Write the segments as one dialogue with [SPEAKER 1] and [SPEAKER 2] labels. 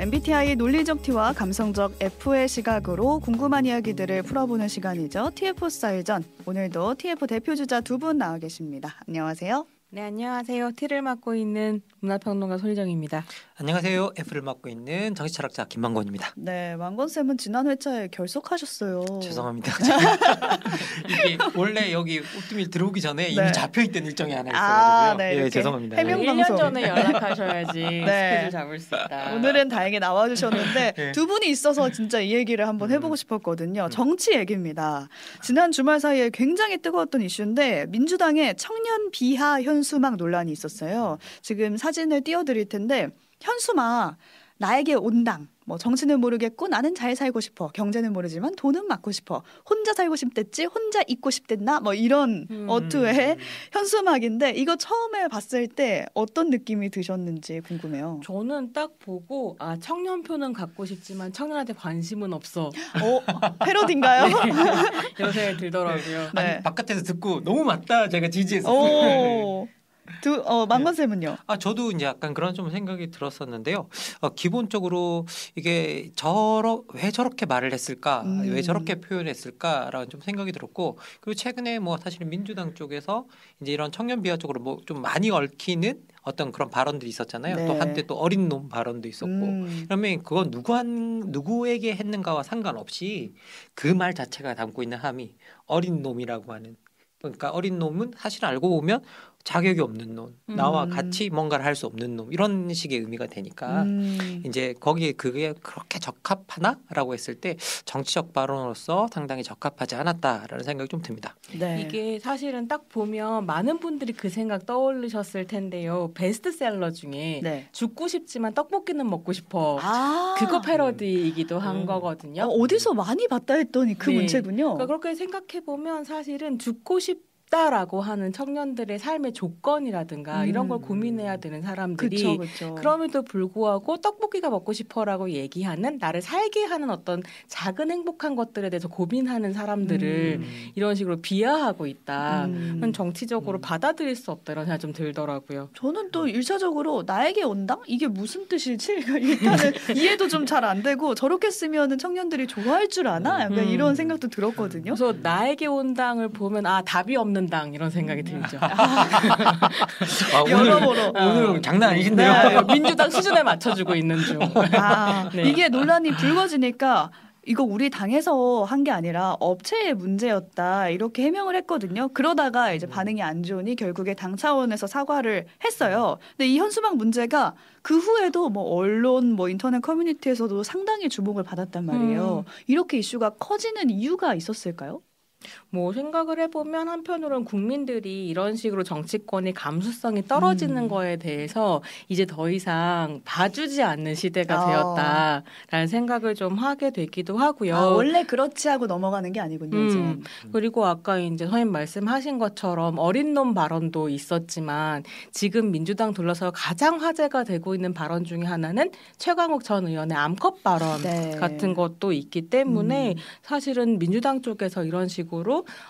[SPEAKER 1] MBTI 논리적 T와 감성적 F의 시각으로 궁금한 이야기들을 풀어보는 시간이죠. TF 사일전. 오늘도 TF 대표 주자 두 분 나와 계십니다. 안녕하세요.
[SPEAKER 2] 네, 안녕하세요. T를 맡고 있는 문화평론가 손희정입니다.
[SPEAKER 3] 안녕하세요. F를 맡고 있는 정치철학자 김만권입니다.
[SPEAKER 1] 네, 만권 쌤은 지난 회차에 결석하셨어요.
[SPEAKER 3] 죄송합니다. 이게 원래 여기 오뜨밀 들어오기 전에 이미
[SPEAKER 1] 네.
[SPEAKER 3] 잡혀 있던 일정이 하나
[SPEAKER 1] 아,
[SPEAKER 3] 있어가지고요.
[SPEAKER 1] 네,
[SPEAKER 3] 예, 죄송합니다.
[SPEAKER 1] 해명-
[SPEAKER 3] 예.
[SPEAKER 1] 해명
[SPEAKER 2] 1년
[SPEAKER 1] 방송.
[SPEAKER 2] 전에 연락하셔야지
[SPEAKER 1] 네.
[SPEAKER 2] 스케줄 잡을 수 있다.
[SPEAKER 1] 오늘은 다행히 나와주셨는데
[SPEAKER 3] 네.
[SPEAKER 1] 두 분이 있어서 진짜 이 얘기를 한번
[SPEAKER 3] 음.
[SPEAKER 1] 해보고 싶었거든요. 정치 얘기입니다. 지난 주말 사이에 굉장히 뜨거웠던 이슈인데 민주당의 청년 비하 현 수막 논란이 있었어요. 지금 사진을 띄워드릴 텐데 현수막 나에게 온당. 뭐 정치는 모르겠고 나는 잘 살고 싶어. 경제는 모르지만 돈은 맡고 싶어. 혼자 살고 싶댔지. 혼자 있고 싶댔나? 뭐 이런
[SPEAKER 2] 음.
[SPEAKER 1] 어투의 현수막인데 이거 처음에 봤을 때 어떤 느낌이 드셨는지 궁금해요.
[SPEAKER 2] 저는 딱 보고 아 청년표는 갖고 싶지만 청년한테 관심은 없어
[SPEAKER 1] 어, 패러디인가요?
[SPEAKER 2] 이런 생각이 들더라고요.
[SPEAKER 1] 네.
[SPEAKER 3] 아니, 바깥에서 듣고 너무 맞다 제가 지지했어요.
[SPEAKER 1] 오. 두, 어, 망건쌤은요?
[SPEAKER 3] 아 저도 이제 약간 그런 좀 생각이 들었었는데요. 어, 기본적으로 이게 저러 왜 저렇게 말을 했을까,
[SPEAKER 1] 음.
[SPEAKER 3] 왜 저렇게 표현했을까라는 좀 생각이 들었고 그리고 최근에 뭐 사실 민주당 쪽에서 이제 이런 청년 비하 쪽으로 뭐 좀 많이 얽히는 어떤 그런 발언들이 있었잖아요.
[SPEAKER 1] 네.
[SPEAKER 3] 또 한때 또 어린 놈 발언도 있었고.
[SPEAKER 1] 음.
[SPEAKER 3] 그러면 그건 누구 한 누구에게 했는가와 상관없이 그 말 자체가 담고 있는 함이 어린 놈이라고 하는 그러니까 어린 놈은 사실 알고 보면 자격이 없는 놈, 나와
[SPEAKER 1] 음.
[SPEAKER 3] 같이 뭔가를 할 수 없는 놈 이런 식의 의미가 되니까
[SPEAKER 1] 음.
[SPEAKER 3] 이제 거기에 그게 그렇게 적합하나라고 했을 때 정치적 발언으로서 상당히 적합하지 않았다라는 생각이 좀 듭니다.
[SPEAKER 1] 네.
[SPEAKER 2] 이게 사실은 딱 보면 많은 분들이 그 생각 떠올리셨을 텐데요. 베스트셀러 중에
[SPEAKER 1] 네.
[SPEAKER 2] 죽고 싶지만 떡볶이는 먹고 싶어.
[SPEAKER 1] 아.
[SPEAKER 2] 그거 패러디이기도 한
[SPEAKER 3] 음.
[SPEAKER 2] 거거든요.
[SPEAKER 1] 어, 어디서 많이 봤다 했더니 그
[SPEAKER 2] 네.
[SPEAKER 1] 문체군요.
[SPEAKER 2] 그러니까 그렇게 생각해 보면 사실은 죽고 싶 다라고 하는 청년들의 삶의 조건이라든가
[SPEAKER 1] 음.
[SPEAKER 2] 이런 걸 고민해야 되는 사람들이
[SPEAKER 1] 그쵸, 그쵸.
[SPEAKER 2] 그럼에도 불구하고 떡볶이가 먹고 싶어라고 얘기하는 나를 살게 하는 어떤 작은 행복한 것들에 대해서 고민하는 사람들을
[SPEAKER 3] 음.
[SPEAKER 2] 이런 식으로 비하하고 있다.
[SPEAKER 1] 음.
[SPEAKER 2] 는 정치적으로
[SPEAKER 3] 음.
[SPEAKER 2] 받아들일 수 없다 이런 생각 좀 들더라고요.
[SPEAKER 1] 저는 또 일차적으로 나에게 온당? 이게 무슨 뜻일지 일단은 이해도 좀 잘 안 되고 저렇게 쓰면은 청년들이 좋아할 줄 아나? 약간
[SPEAKER 2] 음.
[SPEAKER 1] 이런 생각도 들었거든요.
[SPEAKER 2] 그래서 나에게 온 당을 보면 아 답이 없는 당 이런 생각이 들죠.
[SPEAKER 3] 아, 오늘
[SPEAKER 1] 여러모로.
[SPEAKER 3] 오늘 장난 아니신데요?
[SPEAKER 2] 네, 민주당 수준에 맞춰주고 있는 중.
[SPEAKER 1] 아,
[SPEAKER 2] 네.
[SPEAKER 1] 이게 논란이 불거지니까 이거 우리 당에서 한 게 아니라 업체의 문제였다 이렇게 해명을 했거든요. 그러다가 이제
[SPEAKER 3] 음.
[SPEAKER 1] 반응이 안 좋으니 결국에 당 차원에서 사과를 했어요. 근데 이 현수막 문제가 그 후에도 뭐 언론, 뭐 인터넷 커뮤니티에서도 상당히 주목을 받았단 말이에요. 이렇게 이슈가 커지는 이유가 있었을까요?
[SPEAKER 2] 뭐 생각을 해보면 한편으로는 국민들이 이런 식으로 정치권의 감수성이 떨어지는
[SPEAKER 1] 음.
[SPEAKER 2] 거에 대해서 이제 더 이상 봐주지 않는 시대가
[SPEAKER 1] 아.
[SPEAKER 2] 되었다라는 생각을 좀 하게 되기도 하고요.
[SPEAKER 1] 아, 원래 그렇지 하고 넘어가는 게 아니군요.
[SPEAKER 2] 음. 그리고 아까 이제 선생님 말씀하신 것처럼 어린 놈 발언도 있었지만 지금 민주당 둘러서 가장 화제가 되고 있는 발언 중에 하나는 최광욱 전 의원의 암컷 발언
[SPEAKER 1] 네.
[SPEAKER 2] 같은 것도 있기 때문에
[SPEAKER 1] 음.
[SPEAKER 2] 사실은 민주당 쪽에서 이런 식으로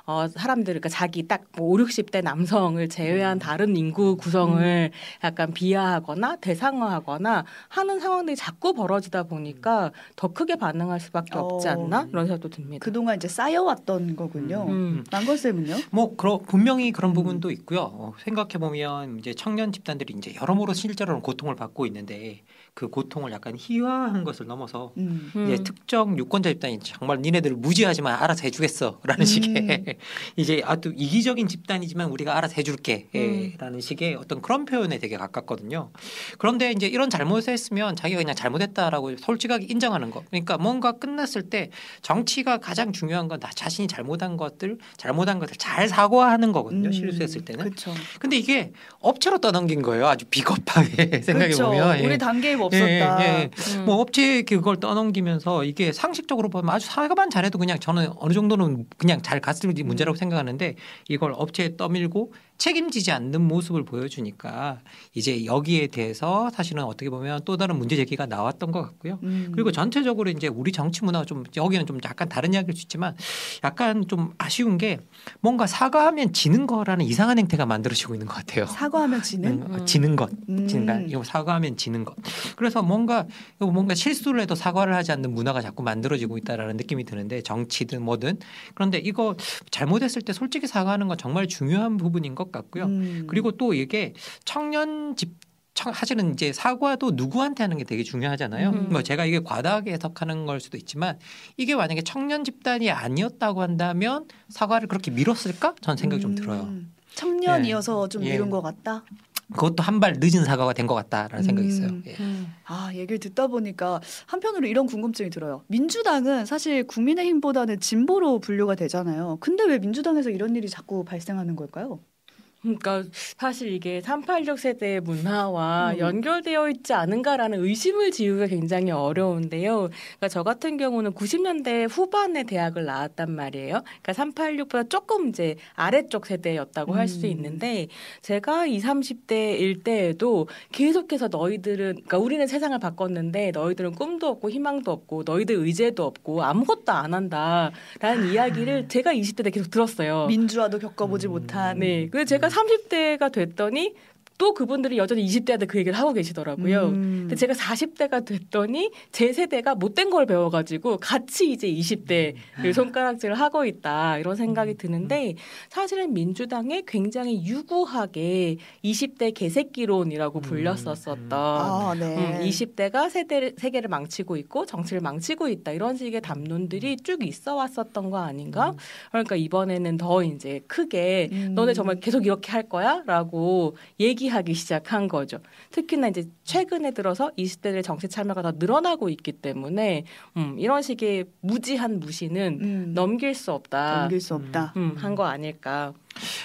[SPEAKER 2] 어, 사람들 그러니까 자기 딱뭐 5, 60대 남성을 제외한 다른 인구 구성을 약간 비하하거나 대상화하거나 하는 상황들이 자꾸 벌어지다 보니까 더 크게 반응할 수밖에 없지
[SPEAKER 1] 어.
[SPEAKER 2] 않나 이런 생각도 듭니다.
[SPEAKER 1] 그동안 이제 쌓여왔던 거군요.
[SPEAKER 2] 음.
[SPEAKER 1] 남건 쌤은요?
[SPEAKER 3] 뭐 그러, 분명히 그런
[SPEAKER 1] 음.
[SPEAKER 3] 부분도 있고요. 어, 생각해 보면 이제 청년 집단들이 이제 여러모로 실제로는 고통을 받고 있는데 그 고통을 약간 희화한 것을 넘어서
[SPEAKER 1] 음.
[SPEAKER 3] 이제 특정 유권자 집단이 정말 니네들을 무지하지만 알아서 해주겠어라는
[SPEAKER 1] 음.
[SPEAKER 3] 식의 이제 아주 이기적인 집단이지만 우리가 알아서 해줄게라는
[SPEAKER 2] 음.
[SPEAKER 3] 식의 어떤 그런 표현에 되게 가깝거든요. 그런데 이제 이런 잘못을 했으면 자기가 그냥 잘못했다라고 솔직하게 인정하는 거. 그러니까 뭔가 끝났을 때 정치가 가장 중요한 건 나 자신이 잘못한 것들, 잘못한 것들 잘 사과하는 거거든요.
[SPEAKER 1] 음.
[SPEAKER 3] 실수했을 때는.
[SPEAKER 1] 그렇죠.
[SPEAKER 3] 근데 이게 업체로 떠넘긴 거예요. 아주 비겁하게 생각해
[SPEAKER 1] 그쵸.
[SPEAKER 3] 보면. 예.
[SPEAKER 1] 우리 단계에 없었다.
[SPEAKER 3] 예, 예.
[SPEAKER 2] 음.
[SPEAKER 3] 뭐 업체에 그걸 떠넘기면서 이게 상식적으로 보면 아주 사과만 잘해도 그냥 저는 어느 정도는 그냥 잘 갔을 문제라고 생각하는데 이걸 업체에 떠밀고 책임지지 않는 모습을 보여주니까 이제 여기에 대해서 사실은 어떻게 보면 또 다른 문제 제기가 나왔던 것 같고요.
[SPEAKER 1] 음.
[SPEAKER 3] 그리고 전체적으로 이제 우리 정치 문화가 좀 여기는 좀 약간 다른 이야기일 수 있지만 약간 좀 아쉬운 게 뭔가 사과하면 지는 거라는 이상한 행태가 만들어지고 있는 것 같아요.
[SPEAKER 1] 사과하면 지는
[SPEAKER 3] 음,
[SPEAKER 2] 음.
[SPEAKER 3] 지는 것.
[SPEAKER 1] 음.
[SPEAKER 3] 그러니까 이거 사과하면 지는 것. 그래서 뭔가 뭔가 실수를 해도 사과를 하지 않는 문화가 자꾸 만들어지고 있다라는 느낌이 드는데 정치든 뭐든 그런데 이거 잘못했을 때 솔직히 사과하는 건 정말 중요한 부분인 것 같고요.
[SPEAKER 1] 음.
[SPEAKER 3] 그리고 또 이게 청년 집 청- 사실은 이제 사과도 누구한테 하는 게 되게 중요하잖아요.
[SPEAKER 2] 음.
[SPEAKER 3] 뭐 제가 이게 과다하게 해석하는 걸 수도 있지만 이게 만약에 청년 집단이 아니었다고 한다면 사과를 그렇게 미뤘을까? 전 생각이 좀 들어요.
[SPEAKER 1] 음. 청년이어서 좀
[SPEAKER 3] 예.
[SPEAKER 1] 미룬 것 같다.
[SPEAKER 3] 그것도 한 발 늦은 사과가 된 것 같다라는 생각이 있어요.
[SPEAKER 1] 음.
[SPEAKER 3] 예.
[SPEAKER 1] 아, 얘기를 듣다 보니까 한편으로 이런 궁금증이 들어요. 민주당은 사실 국민의힘보다는 진보로 분류가 되잖아요. 근데 왜 민주당에서 이런 일이 자꾸 발생하는 걸까요?
[SPEAKER 2] 그러니까 사실 이게 386 세대의 문화와
[SPEAKER 1] 음.
[SPEAKER 2] 연결되어 있지 않은가라는 의심을 지우기가 굉장히 어려운데요. 그러니까 저 같은 경우는 90년대 후반에 대학을 나왔단 말이에요. 그러니까 386보다 조금 이제 아래쪽 세대였다고 할수
[SPEAKER 1] 음.
[SPEAKER 2] 있는데 제가 20, 30대일 때에도 계속해서 너희들은 그러니까 우리는 세상을 바꿨는데 너희들은 꿈도 없고 희망도 없고 너희들 의제도 없고 아무것도 안 한다라는 이야기를 제가 20대 때 계속 들었어요.
[SPEAKER 1] 민주화도 겪어보지
[SPEAKER 3] 음.
[SPEAKER 1] 못한.
[SPEAKER 2] 네. 그래서 제가 30대가 됐더니 또 그분들이 여전히 20대한테 그 얘기를 하고 계시더라고요.
[SPEAKER 1] 음.
[SPEAKER 2] 근데 제가 40대가 됐더니 제 세대가 못된 걸 배워가지고 같이 이제 20대를 손가락질을 하고 있다 이런 생각이 드는데 사실은 민주당에 굉장히 유구하게 20대 개새끼론이라고
[SPEAKER 3] 음.
[SPEAKER 2] 불렸었었던
[SPEAKER 1] 아, 네.
[SPEAKER 2] 음, 20대가 세대를, 세계를 망치고 있고 정치를 망치고 있다 이런 식의 담론들이 쭉 있어 왔었던 거 아닌가? 그러니까 이번에는 더 이제 크게
[SPEAKER 1] 음.
[SPEAKER 2] 너네 정말 계속 이렇게 할 거야?라고 얘기 하기 시작한 거죠. 특히나 이제 최근에 들어서 20대들의 정치 참여가 더 늘어나고 있기 때문에 음, 이런 식의 무지한 무시는
[SPEAKER 1] 음.
[SPEAKER 2] 넘길 수 없다.
[SPEAKER 1] 넘길 수 없다.
[SPEAKER 2] 음, 한 거 아닐까.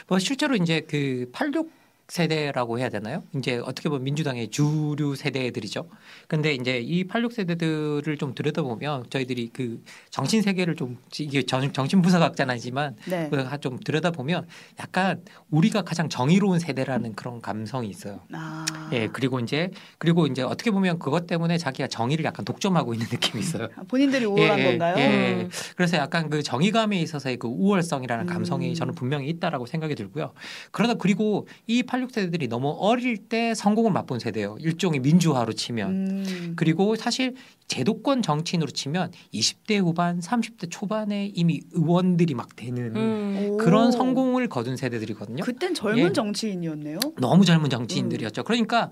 [SPEAKER 3] 뭐 실제로 이제 그 86 세대라고 해야 되나요? 이제 어떻게 보면 민주당의 주류 세대들이죠. 근데 이제 이 86 세대들을 좀 들여다보면 저희들이 그 정신 세계를 좀 이게 정- 정신 분석학자는 아니지만
[SPEAKER 1] 네.
[SPEAKER 3] 그좀 들여다보면 약간 우리가 가장 정의로운 세대라는 그런 감성이 있어요.
[SPEAKER 1] 아.
[SPEAKER 3] 예, 그리고 이제 그리고 이제 어떻게 보면 그것 때문에 자기가 정의를 약간 독점하고 있는 느낌이 있어요.
[SPEAKER 1] 본인들이 우월한
[SPEAKER 3] 예,
[SPEAKER 1] 건가요?
[SPEAKER 3] 예.
[SPEAKER 2] 음.
[SPEAKER 3] 그래서 약간 그 정의감에 있어서의 그 우월성이라는 감성이
[SPEAKER 1] 음.
[SPEAKER 3] 저는 분명히 있다라고 생각이 들고요. 그러다 그리고 이 86 세대들이 너무 어릴 때 성공을 맛본 세대예요. 일종의 민주화로 치면.
[SPEAKER 1] 음.
[SPEAKER 3] 그리고 사실 제도권 정치인으로 치면 20대 후반, 30대 초반에 이미 의원들이 막 되는
[SPEAKER 2] 음.
[SPEAKER 1] 오.
[SPEAKER 3] 그런 성공을 거둔 세대들이거든요.
[SPEAKER 1] 그땐 젊은
[SPEAKER 3] 예.
[SPEAKER 1] 정치인이었네요.
[SPEAKER 3] 너무 젊은 정치인들이었죠. 그러니까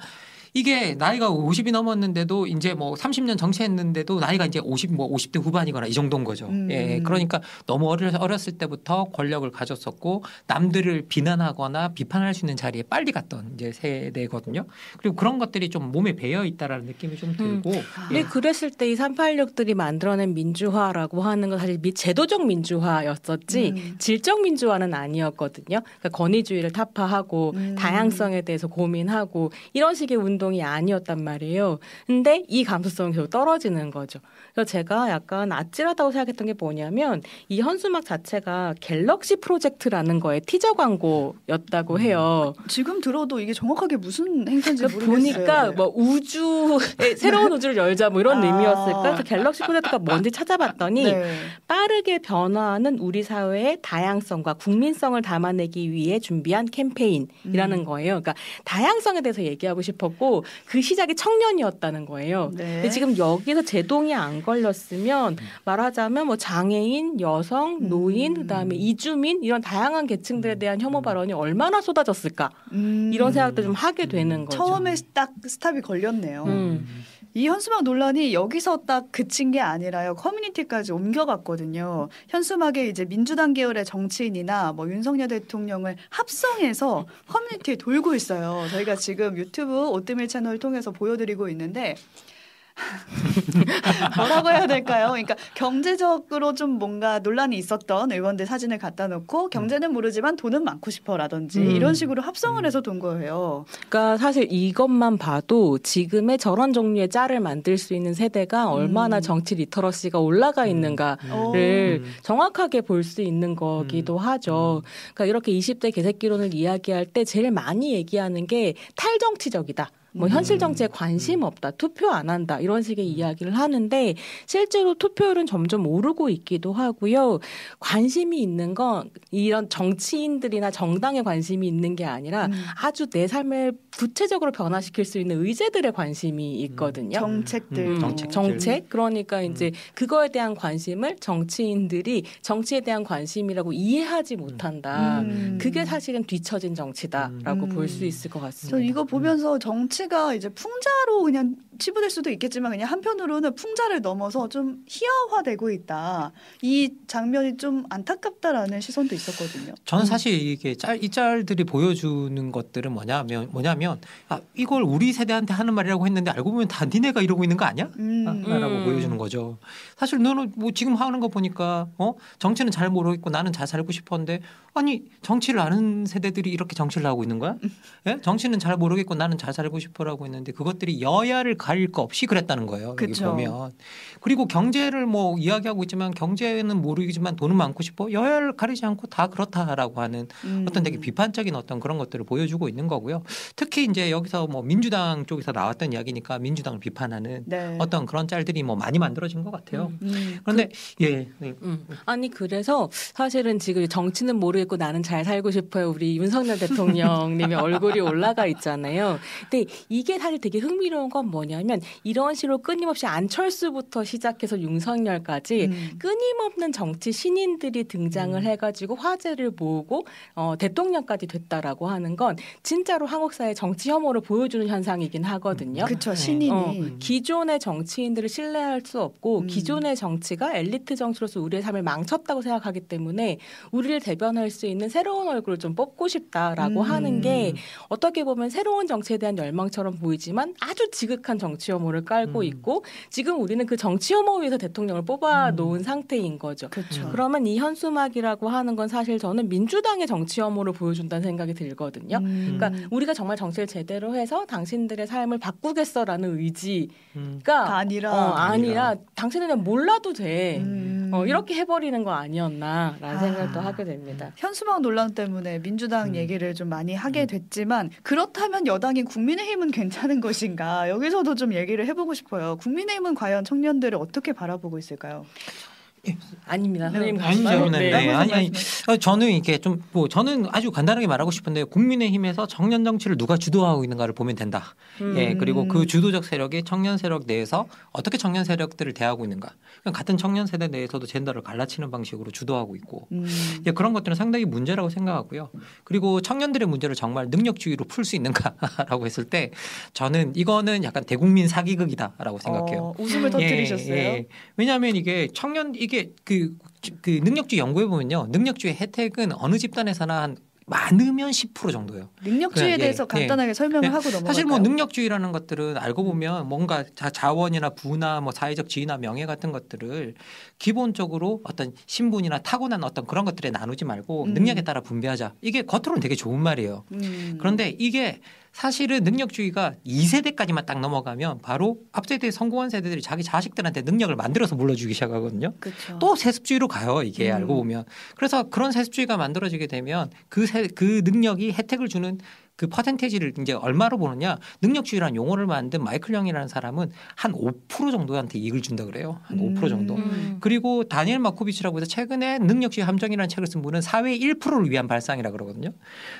[SPEAKER 3] 이게 나이가 50이 넘었는데도 이제 뭐 30년 정치했는데도 나이가 이제 50, 뭐 50대 후반이거나 이 정도인 거죠.
[SPEAKER 1] 음.
[SPEAKER 3] 예. 그러니까 너무 어렸, 어렸을 때부터 권력을 가졌었고 남들을 비난하거나 비판할 수 있는 자리에 빨리 갔던 이제 세대거든요. 그리고 그런 것들이 좀 몸에 배어 있다라는 느낌이 좀 들고
[SPEAKER 1] 아.
[SPEAKER 2] 근데 그랬을 때 이 386들이 만들어낸 민주화라고 하는 건 사실 미- 제도적 민주화였었지
[SPEAKER 1] 음.
[SPEAKER 2] 질적 민주화는 아니었거든요. 그러니까 권위주의를 타파하고
[SPEAKER 1] 음.
[SPEAKER 2] 다양성에 대해서 고민하고 이런 식의 운동 이 아니었단 말이에요. 근데 이 감수성이 계속 떨어지는 거죠. 그래서 제가 약간 아찔하다고 생각했던 게 뭐냐면 이 현수막 자체가 갤럭시 프로젝트라는 거의 티저 광고였다고 해요.
[SPEAKER 1] 지금 들어도 이게 정확하게 무슨 행사인지
[SPEAKER 2] 그러니까
[SPEAKER 1] 모르겠어요.
[SPEAKER 2] 보니까 뭐 우주의 새로운 우주를 열자 뭐 이런
[SPEAKER 1] 아.
[SPEAKER 2] 의미였을까? 그래서 갤럭시 프로젝트가 뭔지 찾아봤더니
[SPEAKER 1] 네.
[SPEAKER 2] 빠르게 변화하는 우리 사회의 다양성과 국민성을 담아내기 위해 준비한 캠페인이라는
[SPEAKER 1] 음.
[SPEAKER 2] 거예요. 그러니까 다양성에 대해서 얘기하고 싶었고 그 시작이 청년이었다는 거예요.
[SPEAKER 1] 네.
[SPEAKER 2] 근데 지금 여기서 제동이 안 걸렸으면 말하자면 뭐 장애인, 여성, 노인,
[SPEAKER 1] 음.
[SPEAKER 2] 그다음에 이주민 이런 다양한 계층들에 대한 혐오 발언이 얼마나 쏟아졌을까
[SPEAKER 1] 음.
[SPEAKER 2] 이런 생각도 좀 하게 되는 거죠.
[SPEAKER 1] 처음에 딱 스탑이 걸렸네요.
[SPEAKER 2] 음.
[SPEAKER 1] 이 현수막 논란이 여기서 딱 그친 게 아니라요. 커뮤니티까지 옮겨갔거든요. 현수막에 이제 민주당 계열의 정치인이나 뭐 윤석열 대통령을 합성해서 커뮤니티에 돌고 있어요. 저희가 지금 유튜브 오뜨밀 채널을 통해서 보여드리고 있는데 뭐라고 해야 될까요? 그러니까 경제적으로 좀 뭔가 논란이 있었던 의원들 사진을 갖다 놓고 경제는 모르지만 돈은 많고 싶어라든지
[SPEAKER 2] 음.
[SPEAKER 1] 이런 식으로 합성을 해서 돈 거예요.
[SPEAKER 2] 그러니까 사실 이것만 봐도 지금의 저런 종류의 짤을 만들 수 있는 세대가 얼마나
[SPEAKER 1] 음.
[SPEAKER 2] 정치 리터러시가 올라가 있는가를
[SPEAKER 1] 어.
[SPEAKER 3] 음.
[SPEAKER 2] 정확하게 볼 수 있는 거기도 하죠. 그러니까 이렇게 20대 개새끼론을 이야기할 때 제일 많이 얘기하는 게 탈정치적이다. 뭐
[SPEAKER 1] 음.
[SPEAKER 2] 현실 정치에 관심 없다, 투표 안 한다 이런 식의 이야기를 하는데 실제로 투표율은 점점 오르고 있기도 하고요. 관심이 있는 건 이런 정치인들이나 정당에 관심이 있는 게 아니라
[SPEAKER 1] 음.
[SPEAKER 2] 아주 내 삶을 구체적으로 변화시킬 수 있는 의제들에 관심이 있거든요.
[SPEAKER 1] 정책들,
[SPEAKER 2] 음,
[SPEAKER 3] 정책들.
[SPEAKER 2] 정책 그러니까 이제 그거에 대한 관심을 정치인들이 정치에 대한 관심이라고 이해하지 못한다.
[SPEAKER 1] 음.
[SPEAKER 2] 그게 사실은 뒤처진 정치다라고
[SPEAKER 1] 음.
[SPEAKER 2] 볼수 있을 것 같습니다.
[SPEAKER 1] 저 이거 보면서 정치 가 이제 풍자로 그냥 치부될 수도 있겠지만 그냥 한편으로는 풍자를 넘어서 좀 희화화되고 있다. 이 장면이 좀 안타깝다라는 시선도 있었거든요.
[SPEAKER 3] 저는 사실 이게 짤, 이 짤들이 보여주는 것들은 뭐냐면 뭐냐면 아, 이걸 우리 세대한테 하는 말이라고 했는데 알고 보면 다 니네가 이러고 있는 거 아니야?
[SPEAKER 1] 음.
[SPEAKER 3] 라고
[SPEAKER 2] 음.
[SPEAKER 3] 보여주는 거죠. 사실 너는 뭐 지금 하는 거 보니까 어 정치는 잘 모르겠고 나는 잘 살고 싶었는데 아니 정치를 아는 세대들이 이렇게 정치를 하고 있는 거야? 예? 정치는 잘 모르겠고 나는 잘 살고 싶어라고 했는데 그것들이 여야를 가릴 거 없이 그랬다는 거예요. 여기
[SPEAKER 1] 그쵸.
[SPEAKER 3] 보면 그리고 경제를 뭐 이야기하고 있지만 경제는 모르겠지만 돈은 많고 싶어 여야를 가리지 않고 다 그렇다라고 하는
[SPEAKER 1] 음.
[SPEAKER 3] 어떤 되게 비판적인 어떤 그런 것들을 보여주고 있는 거고요. 특히 이제 여기서 뭐 민주당 쪽에서 나왔던 이야기니까 민주당을 비판하는
[SPEAKER 1] 네.
[SPEAKER 3] 어떤 그런 짤들이 뭐 많이 만들어진 것 같아요.
[SPEAKER 1] 음.
[SPEAKER 3] 그런데 예, 네.
[SPEAKER 2] 음. 아니 그래서 사실은 지금 정치는 모르겠고 나는 잘 살고 싶어요. 우리 윤석열 대통령님의 얼굴이 올라가 있잖아요. 근데 이게 사실 되게 흥미로운 건 뭐냐 면 이런 식으로 끊임없이 안철수부터 시작해서 윤석열까지
[SPEAKER 1] 음.
[SPEAKER 2] 끊임없는 정치 신인들이 등장을
[SPEAKER 3] 음.
[SPEAKER 2] 해가지고 화제를 모으고 어, 대통령까지 됐다라고 하는 건 진짜로 한국 사회 정치 혐오를 보여주는 현상이긴 하거든요.
[SPEAKER 1] 그쵸
[SPEAKER 3] 네.
[SPEAKER 1] 신인이
[SPEAKER 2] 어, 기존의 정치인들을 신뢰할 수 없고
[SPEAKER 1] 음.
[SPEAKER 2] 기존의 정치가 엘리트 정치로서 우리의 삶을 망쳤다고 생각하기 때문에 우리를 대변할 수 있는 새로운 얼굴을 좀 뽑고 싶다라고
[SPEAKER 1] 음.
[SPEAKER 2] 하는 게 어떻게 보면 새로운 정치에 대한 열망처럼 보이지만 아주 지극한 정치 혐오를 깔고
[SPEAKER 3] 음.
[SPEAKER 2] 있고 지금 우리는 그 정치 혐오 위해서 대통령을 뽑아 놓은 상태인 거죠.
[SPEAKER 1] 그렇죠.
[SPEAKER 2] 그러면 이 현수막이라고 하는 건 사실 저는 민주당의 정치 혐오를 보여준다는 생각이 들거든요.
[SPEAKER 1] 음.
[SPEAKER 2] 그러니까 우리가 정말 정치를 제대로 해서 당신들의 삶을 바꾸겠어라는 의지가
[SPEAKER 3] 음.
[SPEAKER 1] 아니라
[SPEAKER 2] 어, 아니라 당신은 몰라도 돼.
[SPEAKER 1] 음.
[SPEAKER 2] 어, 이렇게 해버리는 거 아니었나라는
[SPEAKER 1] 아.
[SPEAKER 2] 생각도 하게 됩니다.
[SPEAKER 1] 현수막 논란 때문에 민주당
[SPEAKER 3] 음.
[SPEAKER 1] 얘기를 좀 많이 하게 됐지만 그렇다면 여당인 국민의힘은 괜찮은 것인가 여기서도 좀 얘기를 해보고 싶어요. 국민의힘은 과연 청년들을 어떻게 바라보고 있을까요?
[SPEAKER 2] 아닙니다.
[SPEAKER 1] 네.
[SPEAKER 2] 선생님
[SPEAKER 3] 아니죠.
[SPEAKER 2] 가시죠.
[SPEAKER 3] 네,
[SPEAKER 2] 네.
[SPEAKER 3] 네. 아니, 아니. 어, 저는 이게 좀 뭐 저는 아주 간단하게 말하고 싶은데 국민의힘에서 청년 정치를 누가 주도하고 있는가를 보면 된다. 예,
[SPEAKER 1] 음.
[SPEAKER 3] 그리고 그 주도적 세력이 청년 세력 내에서 어떻게 청년 세력들을 대하고 있는가. 그냥 같은 청년 세대 내에서도 젠더를 갈라치는 방식으로 주도하고 있고.
[SPEAKER 1] 음.
[SPEAKER 3] 예, 그런 것들은 상당히 문제라고 생각하고요. 그리고 청년들의 문제를 정말 능력주의로 풀 수 있는가라고 했을 때 저는 이거는 약간 대국민 사기극이다라고 생각해요.
[SPEAKER 1] 어, 웃음을 터뜨리셨어요.
[SPEAKER 3] 예, 예. 왜냐하면 이게 청년 이게 그, 그 능력주의 연구해 보면요, 능력주의 혜택은 어느 집단에서나 한 많으면 10% 정도예요.
[SPEAKER 1] 능력주의에
[SPEAKER 3] 그냥, 예,
[SPEAKER 1] 대해서
[SPEAKER 3] 예.
[SPEAKER 1] 간단하게 설명을
[SPEAKER 3] 예.
[SPEAKER 1] 하고 넘어갈까요?
[SPEAKER 3] 사실 뭐 능력주의라는 것들은 알고 보면 뭔가 자, 자원이나 부나 뭐 사회적 지위나 명예 같은 것들을 기본적으로 어떤 신분이나 타고난 어떤 그런 것들에 나누지 말고
[SPEAKER 1] 음.
[SPEAKER 3] 능력에 따라 분배하자. 이게 겉으로는 되게 좋은 말이에요.
[SPEAKER 1] 음.
[SPEAKER 3] 그런데 이게 사실은 능력주의가 2세대까지만 딱 넘어가면 바로 앞세대에 성공한 세대들이 자기 자식들한테 능력을 만들어서 물려주기 시작하거든요.
[SPEAKER 1] 그렇죠.
[SPEAKER 3] 또 세습주의로 가요 이게
[SPEAKER 1] 음.
[SPEAKER 3] 알고 보면 그래서 그런 세습주의가 만들어지게 되면 그, 세, 그 능력이 혜택을 주는 그 퍼센테이지를 이제 얼마로 보느냐 능력주의라는 용어를 만든 마이클 영이라는 사람은 한 5% 정도한테 이익을 준다 그래요 한 5% 정도
[SPEAKER 2] 음.
[SPEAKER 3] 그리고 다니엘 마코비치라고 해서 최근에 능력주의 함정이라는 책을 쓴 분은 사회의 1%를 위한 발상이라 그러거든요.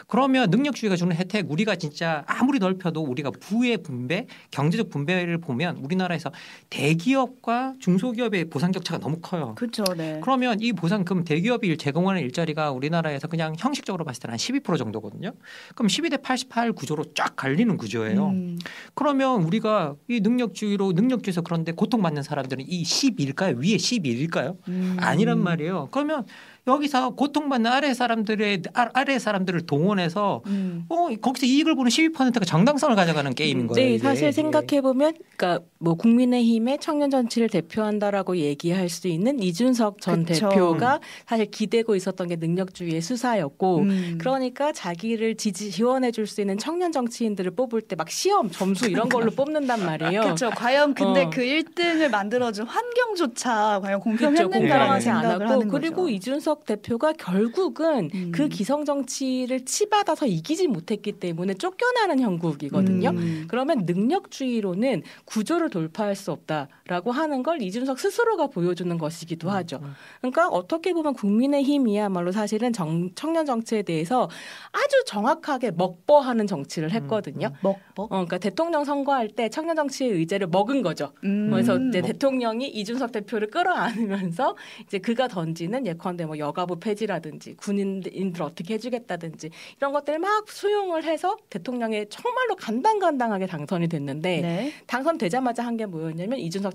[SPEAKER 3] 그러면 능력주의가 주는 혜택 우리가 진짜 아무리 넓혀도 우리가 부의 분배, 경제적 분배를 보면 우리나라에서 대기업과 중소기업의 보상 격차가 너무 커요.
[SPEAKER 1] 그렇죠. 네.
[SPEAKER 3] 그러면 이 보상 그럼 대기업이 제공하는 일자리가 우리나라에서 그냥 형식적으로 봤을 때는 한 12% 정도거든요. 그럼 12대 88 구조로 쫙 갈리는 구조예요.
[SPEAKER 1] 음.
[SPEAKER 3] 그러면 우리가 이 능력주의로 능력주의에서 그런데 고통받는 사람들은 이 12일까요? 위에 12일까요?
[SPEAKER 1] 음.
[SPEAKER 3] 아니란 말이에요. 그러면 여기서 고통받는 아래 사람들의 아- 아래 사람들을 동원해서
[SPEAKER 1] 음.
[SPEAKER 3] 어 거기서 이익을 보는 12%가 정당성을 가져가는 게임인 거예요.
[SPEAKER 2] 네,
[SPEAKER 3] 이게.
[SPEAKER 2] 사실
[SPEAKER 3] 예.
[SPEAKER 2] 생각해 보면, 그러니까 뭐 국민의힘의 청년 정치를 대표한다라고 얘기할 수 있는 이준석 전
[SPEAKER 1] 그쵸.
[SPEAKER 2] 대표가 사실 기대고 있었던 게 능력주의의 수사였고,
[SPEAKER 1] 음.
[SPEAKER 2] 그러니까 자기를 지지 지원해 줄 수 있는 청년 정치인들을 뽑을 때 막 시험 점수 이런 걸로 뽑는단 말이에요.
[SPEAKER 1] 그렇죠. 과연 근데
[SPEAKER 2] 어.
[SPEAKER 1] 그 1등을 만들어준 환경조차 과연. 공평했는가
[SPEAKER 2] 공평하지
[SPEAKER 1] 생각을 하는
[SPEAKER 2] 그리고
[SPEAKER 1] 거죠.
[SPEAKER 2] 이준석 대표가 결국은
[SPEAKER 1] 음.
[SPEAKER 2] 그 기성 정치를 치받아서 이기지 못했기 때문에 쫓겨나는 형국이거든요.
[SPEAKER 1] 음.
[SPEAKER 2] 그러면 능력주의로는 구조를 돌파할 수 없다라고 하는 걸 이준석 스스로가 보여주는 것이기도 하죠. 그러니까 어떻게 보면 국민의힘이야말로 사실은 정, 청년 정치에 대해서 아주 정확하게 먹버하는 정치를 했거든요.
[SPEAKER 1] 먹보.
[SPEAKER 2] 어, 그러니까 대통령 선거할 때 청년 정치의 의제를 먹은 거죠.
[SPEAKER 1] 음.
[SPEAKER 2] 그래서 이제 대통령이 이준석 대표를 끌어안으면서 이제 그가 던지는 예컨대 뭐 여가부 폐지라든지 군인들 어떻게 해주겠다든지 이런 것들을 막 수용을 해서 대통령에 정말로 간당간당하게 당선이 됐는데
[SPEAKER 1] 네.
[SPEAKER 2] 당선되자마자 한 게 뭐였냐면 이준석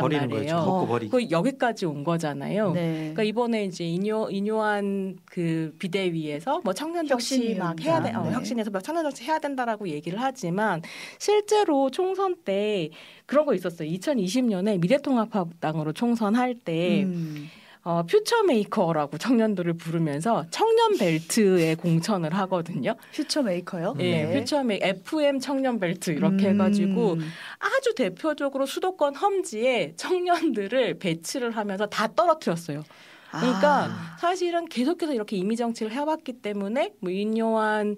[SPEAKER 3] 버리는
[SPEAKER 2] 말이에요. 그 여기까지 온 거잖아요.
[SPEAKER 1] 네.
[SPEAKER 2] 그러니까 이번에 이제 인요 인요한 그 비대위에서 뭐 청년 정치 막 해야 돼, 어,
[SPEAKER 1] 네.
[SPEAKER 2] 혁신에서 막 청년 정치 해야 된다라고 얘기를 하지만 실제로 총선 때 그런 거 있었어요. 2020년에 미래통합당으로 총선할 때
[SPEAKER 1] 음.
[SPEAKER 2] 어, future maker라고 청년들을 부르면서 청년 벨트에 공천을 하거든요.
[SPEAKER 1] 퓨처 메이커요?
[SPEAKER 2] 예, 퓨처메 FM 청년 벨트 이렇게 해가지고
[SPEAKER 1] 음.
[SPEAKER 2] 아주 대표적으로 수도권 험지에 청년들을 배치를 하면서 다 떨어뜨렸어요. 그러니까
[SPEAKER 1] 아.
[SPEAKER 2] 사실은 계속해서 이렇게 이미 정치를 해왔기 때문에 뭐 인요한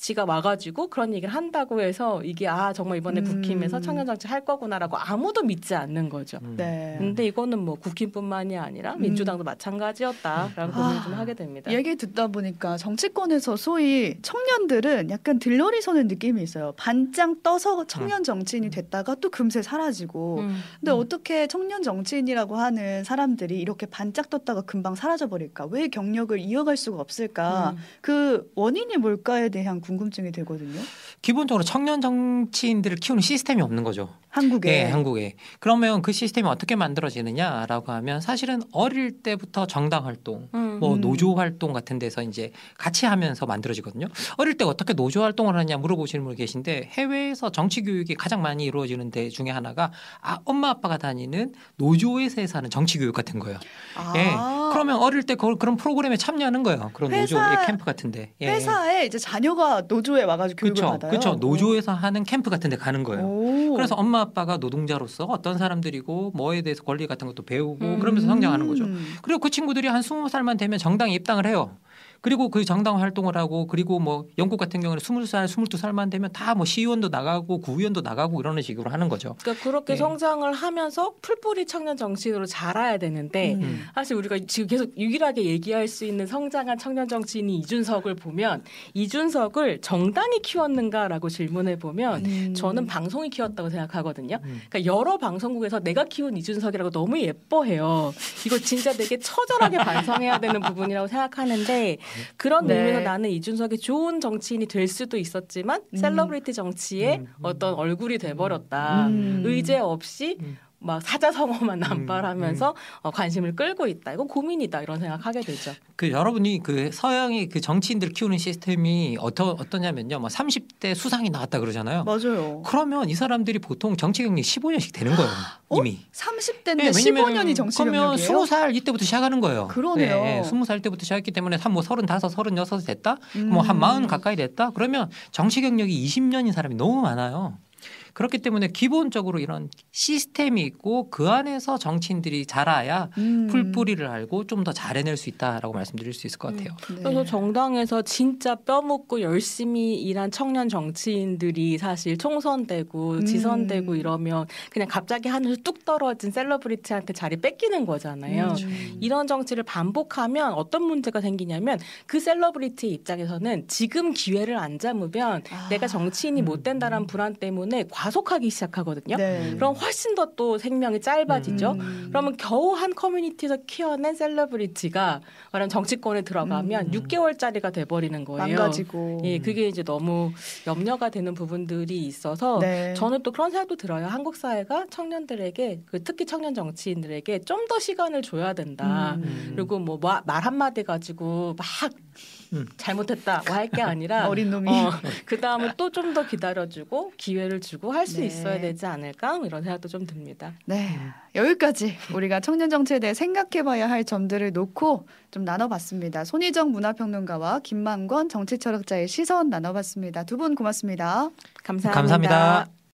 [SPEAKER 2] 씨가 와가지고 그런 얘기를 한다고 해서 이게 아 정말 이번에
[SPEAKER 1] 음.
[SPEAKER 2] 국힘에서 청년 정치 할 거구나라고 아무도 믿지 않는 거죠.
[SPEAKER 3] 음.
[SPEAKER 1] 네.
[SPEAKER 2] 근데 이거는 뭐 국힘뿐만이 아니라
[SPEAKER 1] 음.
[SPEAKER 2] 민주당도 마찬가지였다라는 고민을 좀
[SPEAKER 1] 아,
[SPEAKER 2] 하게 됩니다.
[SPEAKER 1] 얘기 듣다 보니까 정치권에서 소위 청년들은 약간 들러리 서는 느낌이 있어요. 반짱 떠서 청년 정치인이 됐다가 또 금세 사라지고.
[SPEAKER 2] 음.
[SPEAKER 1] 근데 어떻게 청년 정치인이라고 하는 사람들이 이렇게 반짝 떴다가 금방 사라져 버릴까? 왜 경력을 이어갈 수가 없을까?
[SPEAKER 2] 음.
[SPEAKER 1] 그 원인이 뭘까에 대한 궁금증이 들거든요.
[SPEAKER 3] 기본적으로 청년 정치인들을 키우는 시스템이 없는 거죠.
[SPEAKER 1] 한국에.
[SPEAKER 3] 예, 한국에. 그러면 그 시스템이 어떻게 만들어지느냐라고 하면 사실은 어릴 때부터 정당 활동,
[SPEAKER 2] 음.
[SPEAKER 3] 뭐
[SPEAKER 1] 음.
[SPEAKER 3] 노조 활동 같은 데서 이제 같이 하면서 만들어지거든요. 어릴 때 어떻게 노조 활동을 하냐 물어보시는 분 계신데 해외에서 정치 교육이 가장 많이 이루어지는 데 중에 하나가 아, 엄마 아빠가 다니는 노조에서 하는 정치 교육 같은 거예요.
[SPEAKER 1] 아.
[SPEAKER 3] 예. 그러면 어릴 때 그, 그런 프로그램에 참여하는 거예요. 그런
[SPEAKER 1] 회사-
[SPEAKER 3] 노조 의 캠프 같은데. 예.
[SPEAKER 1] 회사에 이제 자녀가 노조에 와가지고 교육을
[SPEAKER 3] 그렇죠.
[SPEAKER 1] 받아요.
[SPEAKER 3] 그렇죠. 노조에서 하는 캠프 같은 데 가는 거예요.
[SPEAKER 1] 오.
[SPEAKER 3] 그래서 엄마 아빠가 노동자로서 어떤 사람들이고 뭐에 대해서 권리 같은 것도 배우고
[SPEAKER 2] 음.
[SPEAKER 3] 그러면서 성장하는 거죠.
[SPEAKER 1] 음.
[SPEAKER 3] 그리고 그 친구들이 한 스무 살만 되면 정당에 입당을 해요. 그리고 그 정당 활동을 하고 그리고 뭐 영국 같은 경우는 스물 살, 스물두 살만 되면 다 뭐 시의원도 나가고 구의원도 나가고 이러는 식으로 하는 거죠.
[SPEAKER 2] 그러니까 그렇게
[SPEAKER 3] 예.
[SPEAKER 2] 성장을 하면서 풀뿌리 청년 정치인으로 자라야 되는데
[SPEAKER 1] 음.
[SPEAKER 2] 사실 우리가 지금 계속 유일하게 얘기할 수 있는 성장한 청년 정치인이 이준석을 보면 이준석을 정당이 키웠는가라고 질문해 보면
[SPEAKER 1] 음.
[SPEAKER 2] 저는 방송이 키웠다고 생각하거든요.
[SPEAKER 3] 음.
[SPEAKER 2] 그러니까 여러 방송국에서 내가 키운 이준석이라고 너무 예뻐해요. 이거 진짜 되게 처절하게 반성해야 되는 부분이라고 생각하는데 그런
[SPEAKER 1] 네.
[SPEAKER 2] 의미에서 나는 이준석이 좋은 정치인이 될 수도 있었지만
[SPEAKER 1] 음.
[SPEAKER 2] 셀러브리티 정치의
[SPEAKER 3] 음.
[SPEAKER 2] 어떤 얼굴이 돼버렸다.
[SPEAKER 1] 음.
[SPEAKER 2] 의제 없이
[SPEAKER 3] 음.
[SPEAKER 2] 막 사자성어만 남발하면서 어, 관심을 끌고 있다. 이거 고민이다 이런 생각하게 되죠.
[SPEAKER 3] 그 여러분이 그 서양의 그 정치인들 키우는 시스템이 어떠 어떠냐면요. 뭐 30대 수상이 나왔다 그러잖아요.
[SPEAKER 1] 맞아요.
[SPEAKER 3] 그러면 이 사람들이 보통 정치 경력이 15년씩 되는 거예요.
[SPEAKER 1] 어?
[SPEAKER 3] 이미.
[SPEAKER 1] 30대인데
[SPEAKER 3] 예, 왜냐면
[SPEAKER 1] 15년이 정치
[SPEAKER 3] 그러면
[SPEAKER 1] 경력이에요?
[SPEAKER 3] 20살 이때부터 시작하는 거예요.
[SPEAKER 1] 그러네요.
[SPEAKER 3] 네, 20살 때부터 시작했기 때문에 한뭐 35, 36 됐다.
[SPEAKER 1] 음.
[SPEAKER 3] 뭐한 40 가까이 됐다. 그러면 정치 경력이 20년인 사람이 너무 많아요. 그렇기 때문에 기본적으로 이런 시스템이 있고 그 안에서 정치인들이 자라야
[SPEAKER 1] 음.
[SPEAKER 3] 풀뿌리를 알고 좀 더 잘해낼 수 있다라고 말씀드릴 수 있을 것 같아요.
[SPEAKER 1] 네.
[SPEAKER 2] 그래서 정당에서 진짜 뼈묻고 열심히 일한 청년 정치인들이 사실 총선되고
[SPEAKER 1] 음.
[SPEAKER 2] 지선되고 이러면 그냥 갑자기 하늘에서 뚝 떨어진 celebrity한테 자리 뺏기는 거잖아요.
[SPEAKER 1] 음.
[SPEAKER 2] 이런 정치를 반복하면 어떤 문제가 생기냐면 그 셀러브리티 입장에서는 지금 기회를 안 잡으면
[SPEAKER 1] 아.
[SPEAKER 2] 내가 정치인이 못 된다는 불안 때문에 과속하기 시작하거든요.
[SPEAKER 1] 네.
[SPEAKER 2] 그럼 훨씬 더 또 생명이 짧아지죠.
[SPEAKER 1] 음.
[SPEAKER 2] 그러면 겨우 한 커뮤니티에서 키워낸 celebrity가 그런 정치권에 들어가면
[SPEAKER 3] 음.
[SPEAKER 2] 6개월짜리가 돼버리는 거예요.
[SPEAKER 1] 망가지고.
[SPEAKER 2] 예, 그게 이제 너무 염려가 되는 부분들이 있어서
[SPEAKER 1] 네.
[SPEAKER 2] 저는 또 그런 생각도 들어요. 한국 사회가 청년들에게 그 특히 청년 정치인들에게 좀 더 시간을 줘야 된다.
[SPEAKER 1] 음.
[SPEAKER 2] 그리고 뭐 말 한마디 가지고 막
[SPEAKER 3] 음.
[SPEAKER 2] 잘못했다 뭐 할 게 아니라
[SPEAKER 1] 어린 놈이
[SPEAKER 2] 어, 그 다음에 또좀 더 기다려주고 기회를 주고 할수
[SPEAKER 1] 네.
[SPEAKER 2] 있어야 되지 않을까 이런 생각도 좀 듭니다.
[SPEAKER 1] 네. 여기까지 우리가 청년 정치에 대해 생각해봐야 할 점들을 놓고 좀 나눠봤습니다. 손희정 문화평론가와 김만권 정치철학자의 시선 나눠봤습니다. 두 분 고맙습니다.
[SPEAKER 2] 감사합니다.
[SPEAKER 3] 감사합니다.